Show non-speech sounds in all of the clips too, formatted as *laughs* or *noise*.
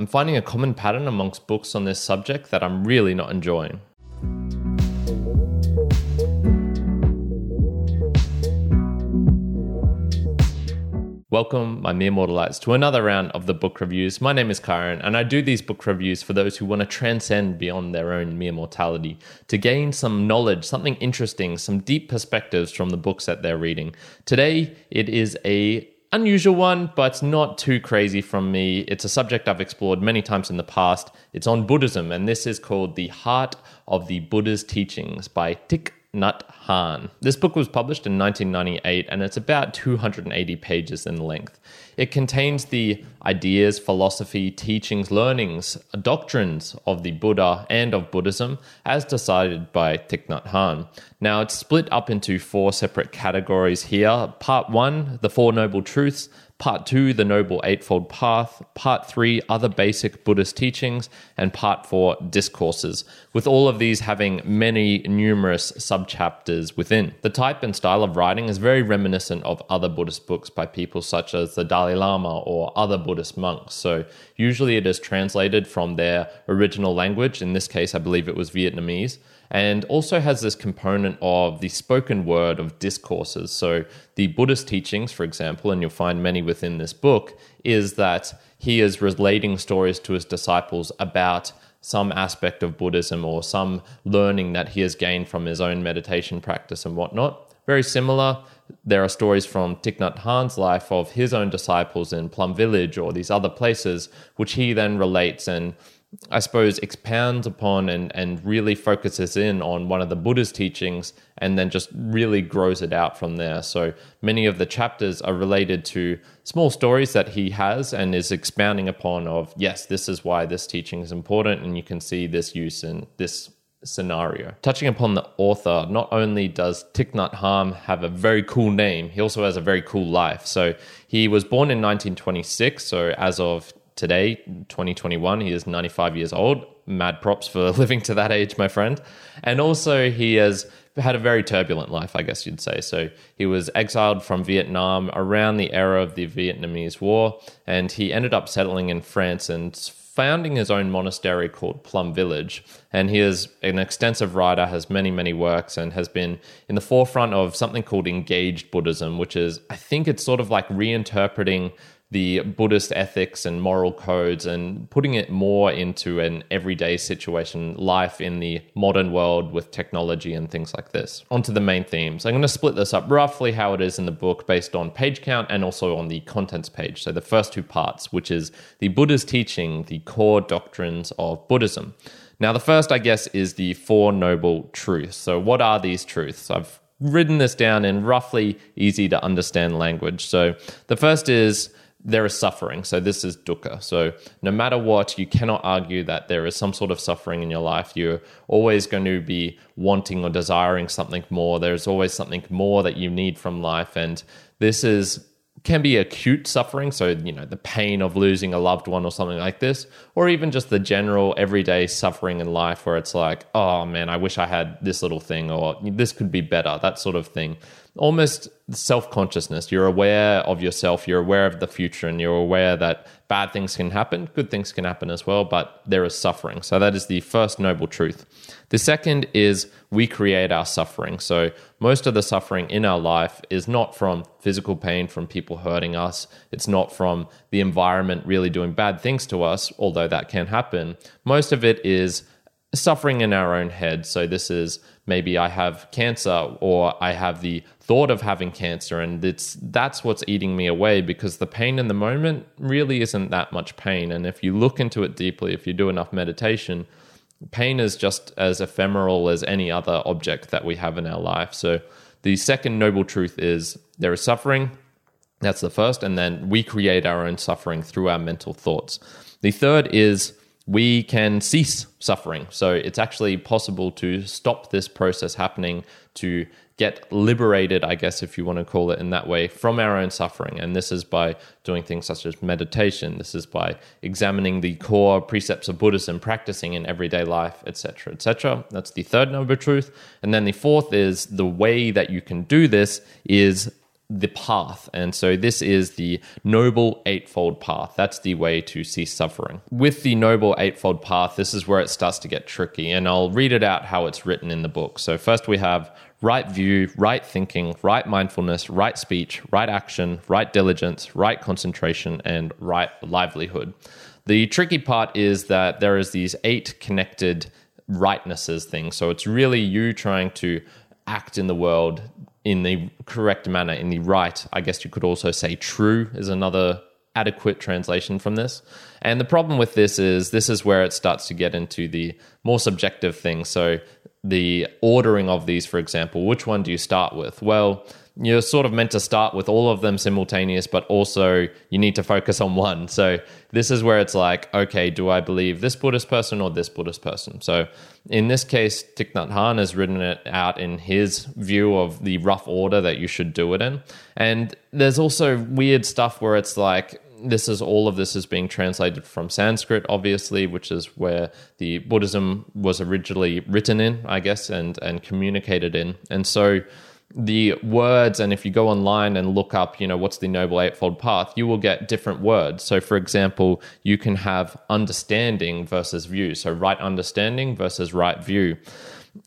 I'm finding a common pattern amongst books on this subject that I'm really not enjoying. Welcome, my mere mortalites, to another round of the book reviews. My name is Kyrin, and I do these book reviews for those who want to transcend beyond their own mere mortality, to gain some knowledge, something interesting, some deep perspectives from the books that they're reading. Today, it is a unusual one, but not too crazy from me. It's a subject I've explored many times in the past. It's on Buddhism, and this is called The Heart of the Buddha's Teachings by Thich Nhat Hanh. This book was published in 1998 and it's about 280 pages in length. It contains the ideas, philosophy, teachings, learnings, doctrines of the Buddha and of Buddhism as decided by Thich Nhat Hanh. Now, it's split up into four separate categories here. Part one, the Four Noble Truths. Part 2, The Noble Eightfold Path, Part 3, Other Basic Buddhist Teachings, and Part 4, Discourses, with all of these having many numerous subchapters within. The type and style of writing is very reminiscent of other Buddhist books by people such as the Dalai Lama or other Buddhist monks. So, usually it is translated from their original language, in this case, I believe it was Vietnamese and also has this component of the spoken word of discourses. So, the Buddhist teachings, for example, and you'll find many within this book, is that he is relating stories to his disciples about some aspect of Buddhism or some learning that he has gained from his own meditation practice and whatnot. Very similar, there are stories from Thich Nhat Hanh's life of his own disciples in Plum Village or these other places, which he then relates and I suppose, expounds upon and, and really focuses in on one of the Buddha's teachings and then just really grows it out from there. So many of the chapters are related to small stories that he has and is expounding upon of, yes, this is why this teaching is important and you can see this use in this scenario. Touching upon the author, not only does Thich Nhat Hanh have a very cool name, he also has a very cool life. So he was born in 1926. So as of today, 2021. He is 95 years old. Mad props for *laughs* living to that age, my friend. And also, he has had a very turbulent life, I guess you'd say. So he was exiled from Vietnam around the era of the Vietnamese War, and he ended up settling in France and founding his own monastery called Plum Village. And he is an extensive writer, has many, many works, and has been in the forefront of something called engaged Buddhism, which is, I think it's sort of like reinterpreting the Buddhist ethics and moral codes and putting it more into an everyday situation, life in the modern world with technology and things like this. Onto the main themes. I'm going to split this up roughly how it is in the book based on page count and also on the contents page. So the first two parts, which is the Buddha's teaching, the core doctrines of Buddhism. Now, the first, I guess, is the Four Noble Truths. So, what are these truths? I've written this down in roughly easy to understand language. So, the first is there is suffering. So this is dukkha. So no matter what, you cannot argue that there is some sort of suffering in your life. You're always going to be wanting or desiring something more. There's always something more that you need from life. And this is can be acute suffering, so you know the pain of losing a loved one or something like this, or even just the general everyday suffering in life where it's like, oh man, I wish I had this little thing, or this could be better, that sort of thing almost self consciousness. You're aware of yourself, you're aware of the future, and you're aware that bad things can happen, good things can happen as well, but there is suffering. So that is the first noble truth. The second is we create our suffering. So most of the suffering in our life is not from physical pain, from people hurting us. It's not from the environment really doing bad things to us, although that can happen. Most of it is suffering in our own head. So this is maybe I have cancer or I have the thought of having cancer and it's that's what's eating me away because the pain in the moment really isn't that much pain. And if you look into it deeply if you do enough meditation pain is just as ephemeral as any other object that we have in our life. So the second noble truth is there is suffering. That's the first. And then we create our own suffering through our mental thoughts. The third is we can cease suffering. So it's actually possible to stop this process happening, to get liberated, I guess, if you want to call it in that way, from our own suffering. And this is by doing things such as meditation. This is by examining the core precepts of Buddhism, practicing in everyday life, etc., etc. That's the third noble truth. And then the fourth is the way that you can do this is the path. And so this is the Noble Eightfold Path. That's the way to cease suffering. With the Noble Eightfold Path, this is where it starts to get tricky. And I'll read it out how it's written in the book. So first we have right view, right thinking, right mindfulness, right speech, right action, right diligence, right concentration, and right livelihood. The tricky part is that there is these eight connected rightnesses things. So it's really you trying to act in the world in the correct manner, in the right. I guess you could also say true is another adequate translation from this. And the problem with this is this is where it starts to get into the more subjective things. So the ordering of these, for example, which one do you start with? Well, you're sort of meant to start with all of them simultaneous, but also you need to focus on one. So this is where it's like, okay, do I believe this Buddhist person or this Buddhist person? So in this case, Thich Nhat Hanh has written it out in his view of the rough order that you should do it in. And there's also weird stuff where it's like, this is all of this is being translated from Sanskrit, obviously, which is where the Buddhism was originally written in, I guess, and and communicated in. And so the words, and if you go online and look up, you know, what's the Noble Eightfold Path, you will get different words. So, for example, you can have understanding versus view. So, right understanding versus right view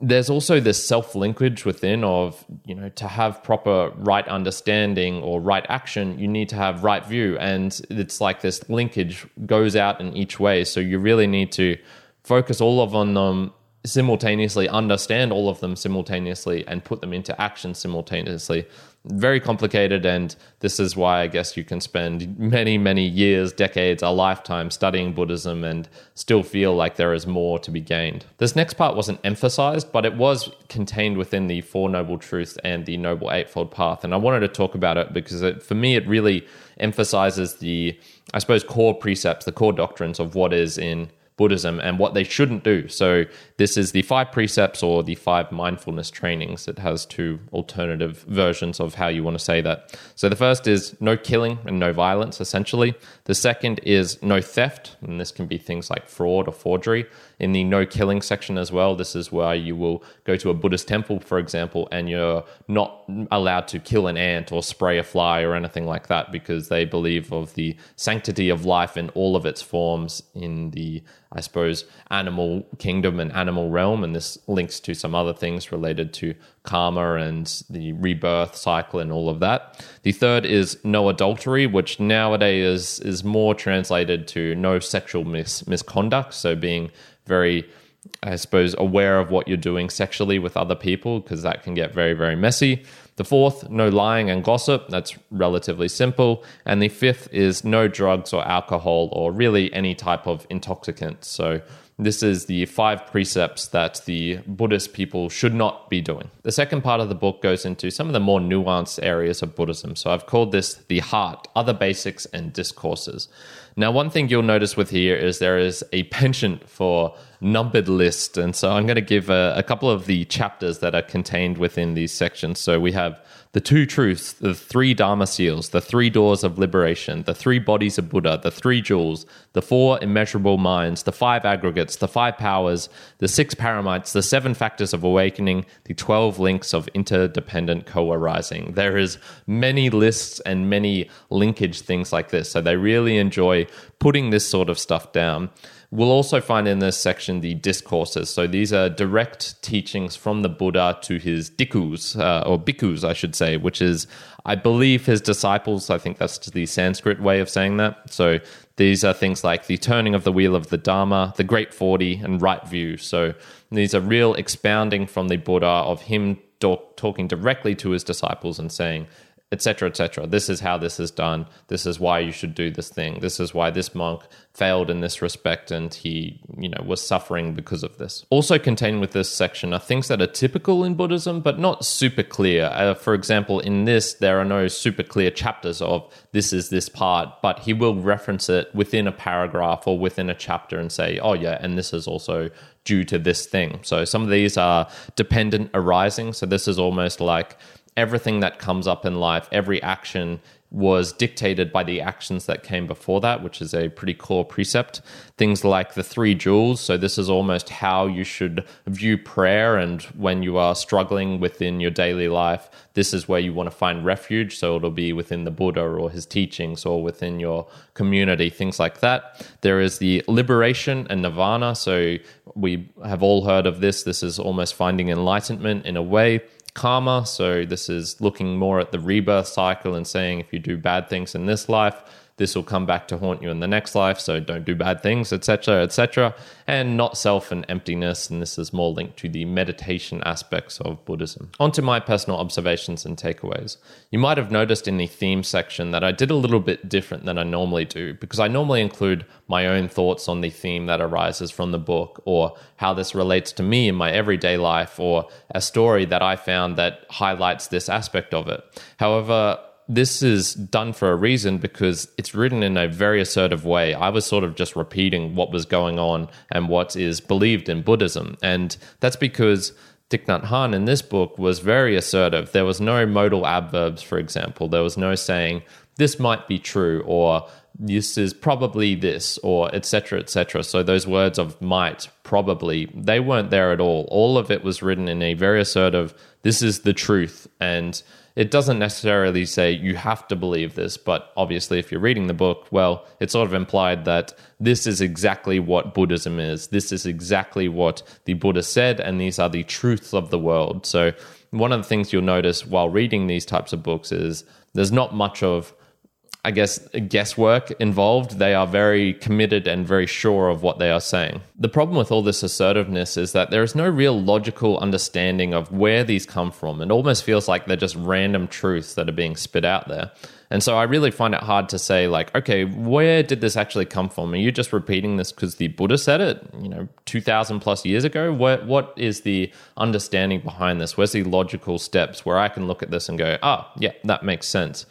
there's also this self linkage within of you know to have proper right understanding or right action you need to have right view. And it's like this linkage goes out in each way. So you really need to focus all of on them simultaneously understand all of them simultaneously and put them into action simultaneously very complicated and this is why i guess you can spend many many years decades a lifetime studying buddhism and still feel like there is more to be gained this next part wasn't emphasized but it was contained within the four noble truths and the noble eightfold path and i wanted to talk about it because it, for me it really emphasizes the i suppose core precepts the core doctrines of what is in Buddhism and what they shouldn't do. So, this is the five precepts or the five mindfulness trainings. It has two alternative versions of how you want to say that. So, the first is no killing and no violence, essentially. The second is no theft, and this can be things like fraud or forgery. In the no killing section as well, this is where you will go to a Buddhist temple, for example, and you're not allowed to kill an ant or spray a fly or anything like that because they believe of the sanctity of life in all of its forms in the I suppose, animal kingdom and animal realm. And this links to some other things related to karma and the rebirth cycle and all of that. The third is no adultery, which nowadays is, is more translated to no sexual mis- misconduct. So being very I suppose, aware of what you're doing sexually with other people, because that can get very, very messy. The fourth, no lying and gossip. That's relatively simple. And the fifth is no drugs or alcohol or really any type of intoxicant. So, this is the five precepts that the Buddhist people should not be doing. The second part of the book goes into some of the more nuanced areas of Buddhism. So I've called this the heart, other basics, and discourses. Now, one thing you'll notice with here is there is a *laughs* penchant for numbered list. And so I'm going to give a, a, couple of the chapters that are contained within these sections. So we have the two truths, the three Dharma seals, the three doors of liberation, the three bodies of Buddha, the three jewels, the four immeasurable minds, the five aggregates, the five powers, the six paramitas, the seven factors of awakening, the 12 links of interdependent co arising. There is many lists and many linkage things like this. So they really enjoy putting this sort of stuff down. We'll also find in this section the discourses. So these are direct teachings from the Buddha to his dikkus, uh, or bhikkhus, I should say, which is, I believe, his disciples. I think that's the Sanskrit way of saying that. So these are things like the turning of the wheel of the Dharma, the Great 40, and right view. So these are real expounding from the Buddha of him talk, talking directly to his disciples and saying, etc etc this is how this is done. This is why you should do this thing. This is why this monk failed in this respect and he you know was suffering because of this. Also contained with this section are things that are typical in buddhism but not super clear. Uh, for example in this there are no super clear chapters of this is this part but he will reference it within a paragraph or within a chapter and say oh yeah and this is also due to this thing. So some of these are dependent arising. So this is almost like everything that comes up in life, every action was dictated by the actions that came before that, which is a pretty core precept. Things like the three jewels. So, this is almost how you should view prayer. And when you are struggling within your daily life, this is where you want to find refuge. So, it'll be within the Buddha or his teachings or within your community, things like that. There is the liberation and nirvana. So, we have all heard of this. This is almost finding enlightenment in a way karma. So this is looking more at the rebirth cycle and saying if you do bad things in this life, this will come back to haunt you in the next life so don't do bad things etc etc and not self and emptiness and this is more linked to the meditation aspects of buddhism. Onto my personal observations and takeaways. You might have noticed in the theme section that i did a little bit different than i normally do because i normally include my own thoughts on the theme that arises from the book or how this relates to me in my everyday life or a story that i found that highlights this aspect of it. However this is done for a reason because it's written in a very assertive way. I was sort of just repeating what was going on and what is believed in Buddhism. And that's because Thich Nhat Hanh in this book was very assertive. There was no modal adverbs, for example. There was no saying, this might be true, or this is probably this, or etc., etc. So those words of might, probably, they weren't there at all. All of it was written in a very assertive, this is the truth. And it doesn't necessarily say you have to believe this, but obviously, if you're reading the book, well, it's sort of implied that this is exactly what Buddhism is. This is exactly what the Buddha said, and these are the truths of the world. So, one of the things you'll notice while reading these types of books is there's not much of I guess, guesswork involved. They are very committed and very sure of what they are saying. The problem with all this assertiveness is that there is no real logical understanding of where these come from. It almost feels like they're just random truths that are being spit out there. And so I really find it hard to say, like, okay, where did this actually come from? Are you just repeating this because the Buddha said it, you know, 2,000 plus years ago? What, what is the understanding behind this? Where's the logical steps where I can look at this and go, ah, yeah, that makes sense?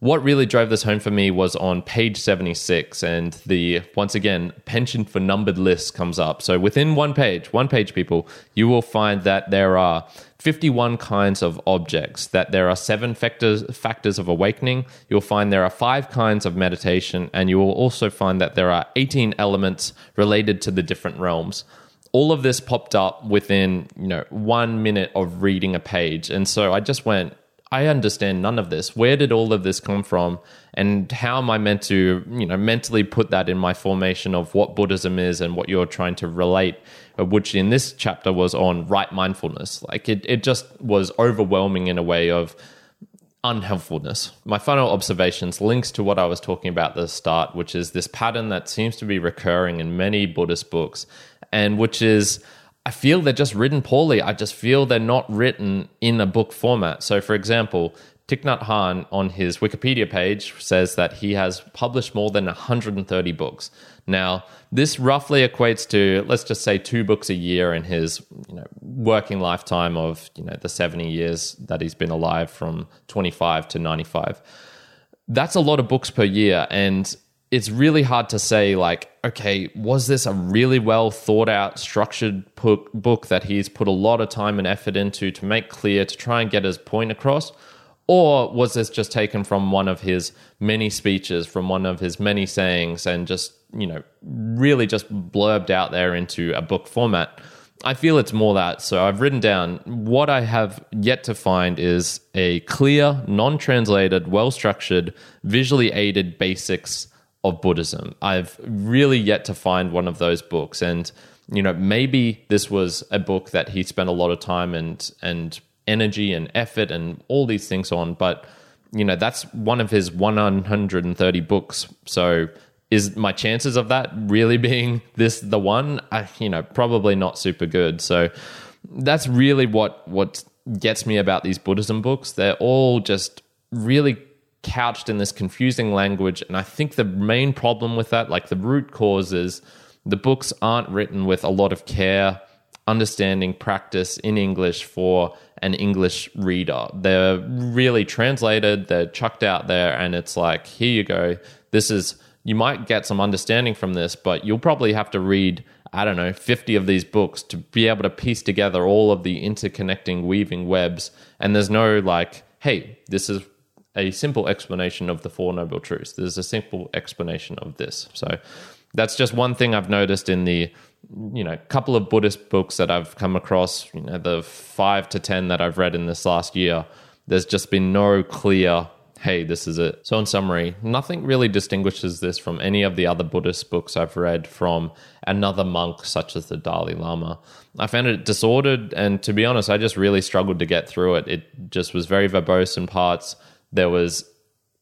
What really drove this home for me was on page 76 and the once again penchant for numbered lists comes up. So within one page one page people you will find that there are 51 kinds of objects that there are seven factors factors of awakening you'll find there are five kinds of meditation and you will also find that there are 18 elements related to the different realms. All of this popped up within you know one minute of reading a page and so i just went I understand none of this. Where did all of this come from? And how am I meant to, you know, mentally put that in my formation of what Buddhism is and what you're trying to relate, uh, which in this chapter was on right mindfulness. Like it, it just was overwhelming in a way of unhelpfulness. My final observations links to what I was talking about at the start, which is this pattern that seems to be recurring in many Buddhist books, and which is I feel they're just written poorly. I just feel they're not written in a book format. So, for example, Thich Nhat Hanh on his Wikipedia page says that he has published more than 130 books. Now, this roughly equates to, let's just say, two books a year in his you know, working lifetime of you know the 70 years that he's been alive from 25 to 95. That's a lot of books per year. And it's really hard to say like okay was this a really well thought out structured book that he's put a lot of time and effort into to make clear to try and get his point across or was this just taken from one of his many speeches from one of his many sayings and just you know really just blurbed out there into a book format I feel it's more that. So I've written down what I have yet to find is a clear, non translated, well structured, visually aided basics of Buddhism. I've really yet to find one of those books, and you know maybe this was a book that he spent a lot of time and and energy and effort and all these things on, but you know that's one of his 130 books. So is my chances of that really *laughs* being this the one? I, you know, probably not super good. So that's really what what gets me about these Buddhism books. They're all just really couched in this confusing language. And I think the main problem with that, like the root cause, is the books aren't written with a lot of care, understanding, practice in English for an English reader. They're really translated, they're chucked out there, and it's like, here you go. This is, you might get some understanding from this, but you'll probably have to read. I don't know, 50 of these books to be able to piece together all of the interconnecting, weaving webs. And there's no like, hey, this is a simple explanation of the Four Noble Truths. There's a simple explanation of this. So that's just one thing I've noticed in the you know couple of Buddhist books that I've come across. You know, the five to ten that I've read in this last year. There's just been no clear hey, this is it. So, in summary, nothing really distinguishes this from any of the other Buddhist books I've read from another monk, such as the Dalai Lama. I found it disordered, and to be honest, I just really struggled to get through it. It just was very verbose in parts. There was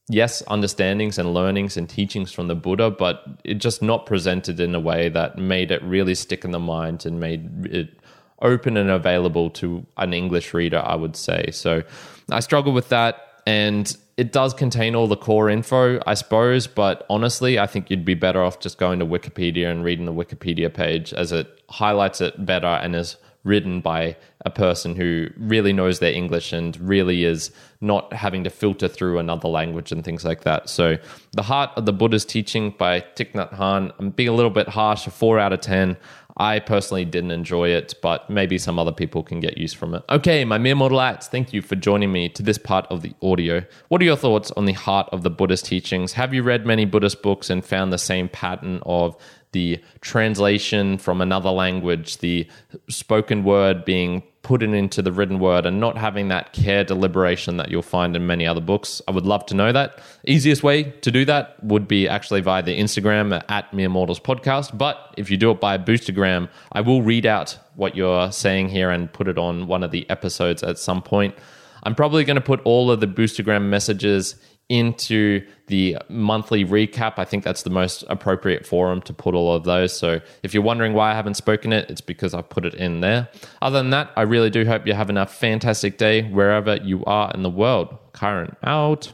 yes, understandings and learnings and teachings from the Buddha, but it just not presented in a way that made it really stick in the mind and made it open and available to an English reader, I would say. So I struggled with that. And it does contain all the core info, I suppose, but honestly, I think you'd be better off just going to Wikipedia and reading the Wikipedia page as it highlights it better and is written by a person who really knows their English and really is not having to filter through another language and things like that. So, The Heart of the Buddha's Teaching by Thich Nhat Hanh, I'm being a little bit harsh, a 4 out of 10. I personally didn't enjoy it, but maybe some other people can get use from it. Okay, my mere acts, thank you for joining me to this part of the audio. What are your thoughts on the heart of the Buddhist teachings? Have you read many Buddhist books and found the same pattern of the translation from another language, the spoken word being put it into the written word and not having that care deliberation that you'll find in many other books. I would love to know that. Easiest way to do that would be actually via the Instagram at Mere Mortals Podcast. But if you do it by Boostagram, I will read out what you're saying here and put it on one of the episodes at some point. I'm probably going to put all of the Boostagram messages into the monthly recap. I think that's the most appropriate forum to put all of those. So if you're wondering why I haven't spoken it, it's because I put it in there. Other than that, I really do hope you're having a fantastic day wherever you are in the world. Kyrin out.